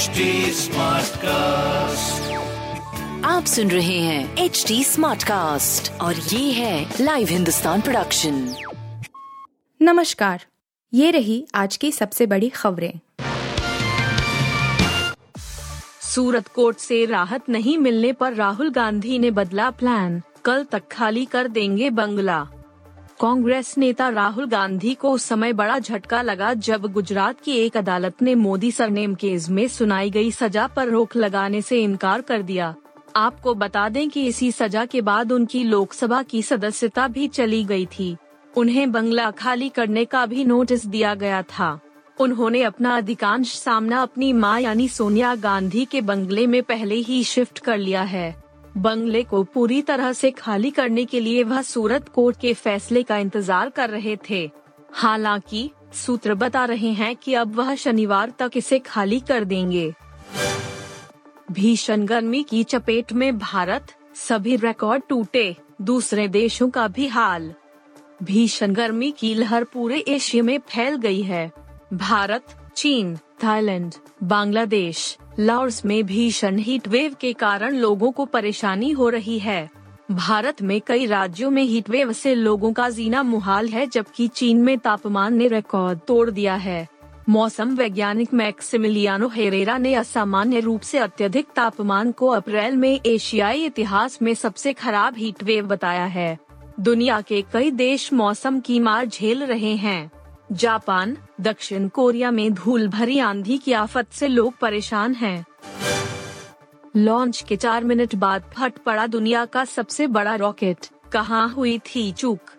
HD cast आप सुन रहे हैं एच डी स्मार्ट कास्ट और ये है लाइव हिंदुस्तान प्रोडक्शन नमस्कार। ये रही आज की सबसे बड़ी खबरें। सूरत कोर्ट से राहत नहीं मिलने पर राहुल गांधी ने बदला प्लान कल तक खाली कर देंगे बंगला। कांग्रेस नेता राहुल गांधी को उस समय बड़ा झटका लगा जब गुजरात की एक अदालत ने मोदी सरनेम केस में सुनाई गई सजा पर रोक लगाने से इनकार कर दिया। आपको बता दें कि इसी सजा के बाद उनकी लोकसभा की सदस्यता भी चली गई थी। उन्हें बंगला खाली करने का भी नोटिस दिया गया था। उन्होंने अपना अधिकांश सामना अपनी माँ यानी सोनिया गांधी के बंगले में पहले ही शिफ्ट कर लिया है। बंगले को पूरी तरह से खाली करने के लिए वह सूरत कोर्ट के फैसले का इंतज़ार कर रहे थे। हालाँकि, सूत्र बता रहे हैं कि अब वह शनिवार तक इसे खाली कर देंगे। भीषण गर्मी की चपेट में भारत, सभी रिकॉर्ड टूटे, दूसरे देशों का भी हाल। भीषण गर्मी की लहर पूरे एशिया में फैल गई है। भारत, चीन, थाईलैंड, बांग्लादेश लाओस में भीषण हीट वेव के कारण लोगों को परेशानी हो रही है। भारत में कई राज्यों में हीट वेव से लोगों का जीना मुहाल है, जबकि चीन में तापमान ने रिकॉर्ड तोड़ दिया है। मौसम वैज्ञानिक मैक्सिमिलियानो हेरेरा ने असामान्य रूप से अत्यधिक तापमान को अप्रैल में एशियाई इतिहास में सबसे खराब हीट वेव बताया है। दुनिया के कई देश मौसम की मार झेल रहे हैं। जापान, दक्षिण कोरिया में धूल भरी आंधी की आफत से लोग परेशान हैं। लॉन्च के चार मिनट बाद फट पड़ा दुनिया का सबसे बड़ा रॉकेट। कहाँ हुई थी चूक?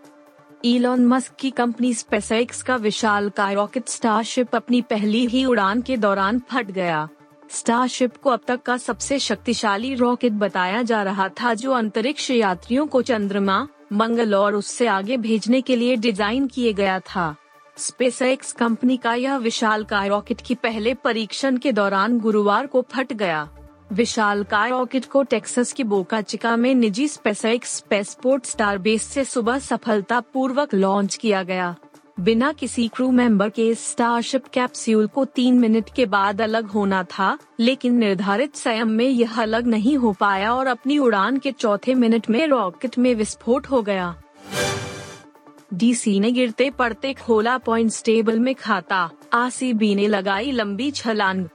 इलॉन मस्क की कंपनी स्पेसएक्स का विशाल का रॉकेट स्टारशिप अपनी पहली ही उड़ान के दौरान फट गया। स्टारशिप को अब तक का सबसे शक्तिशाली रॉकेट बताया जा रहा था जो अंतरिक्ष यात्रियों को चंद्रमा, मंगल और उससे आगे भेजने के लिए डिज़ाइन किए गया था। स्पेसएक्स कंपनी का यह विशाल काय रॉकेट की पहले परीक्षण के दौरान गुरुवार को फट गया। विशाल काय रॉकेट को टेक्सास की बोका चिका में निजी स्पेसएक्स स्पेसपोर्ट स्टार बेस से सुबह सफलता पूर्वक लॉन्च किया गया। बिना किसी क्रू मेंबर के स्टारशिप कैप्सूल को तीन मिनट के बाद अलग होना था, लेकिन निर्धारित संयम में यह अलग नहीं हो पाया और अपनी उड़ान के चौथे मिनट में रॉकेट में विस्फोट हो गया। डीसी ने गिरते पड़ते खोला पॉइंट टेबल में खाता। आरसीबी ने लगाई लंबी छलांग।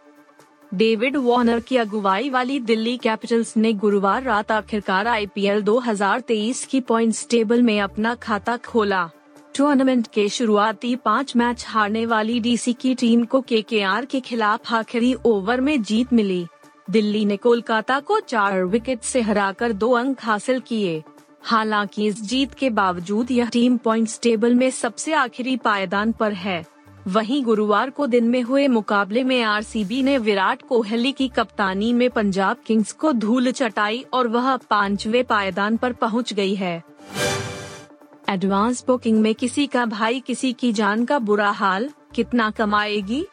डेविड वार्नर की अगुवाई वाली दिल्ली कैपिटल्स ने गुरुवार रात आखिरकार आईपीएल 2023 की पॉइंट्स टेबल में अपना खाता खोला। टूर्नामेंट के शुरुआती पाँच मैच हारने वाली डीसी की टीम को केकेआर के खिलाफ आखिरी ओवर में जीत मिली। दिल्ली ने कोलकाता को चार विकेट से हराकर दो अंक हासिल किए। हालाँकि इस जीत के बावजूद यह टीम पॉइंट्स टेबल में सबसे आखिरी पायदान पर है। वहीं गुरुवार को दिन में हुए मुकाबले में आरसीबी ने विराट कोहली की कप्तानी में पंजाब किंग्स को धूल चटाई और वह पांचवे पायदान पर पहुँच गई है। एडवांस बुकिंग में किसी का भाई किसी की जान का बुरा हाल कितना कमाएगी?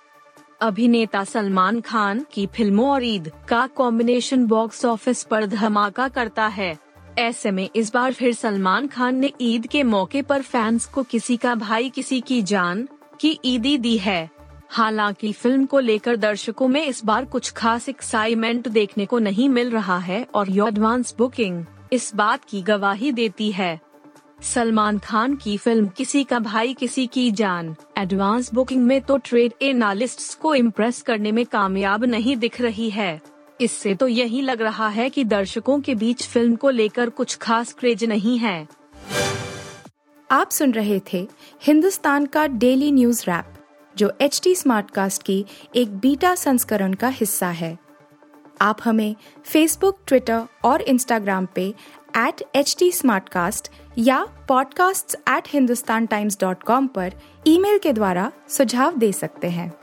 अभिनेता सलमान खान की फ़िल्मों और ईद का कॉम्बिनेशन बॉक्स ऑफ़िस पर धमाका करता है। ऐसे में इस बार फिर सलमान खान ने ईद के मौके पर फैंस को किसी का भाई, किसी की जान की ईदी दी है। हालाँकि फ़िल्म को लेकर दर्शकों में इस बार कुछ खास एक्साइटमेंट देखने को नहीं मिल रहा है और यो एडवांस बुकिंग इस बात की गवाही देती है। सलमान खान की फ़िल्म किसी का भाई, किसी की जान एडवांस बुकिंग में तो ट्रेड एनालिस्ट्स को इम्प्रेस करने में कामयाब नहीं दिख रही है। इससे तो यही लग रहा है कि दर्शकों के बीच फ़िल्म को लेकर कुछ खास क्रेज नहीं है। आप सुन रहे थे हिंदुस्तान का डेली न्यूज़ रैप, जो एच टी स्मार्ट कास्ट की एक बीटा संस्करण का हिस्सा है। आप हमें फेसबुक ट्विटर और इंस्टाग्राम पे एट एच टी या podcasts@hindustantimes.com पर ईमेल के द्वारा सुझाव दे सकते हैं।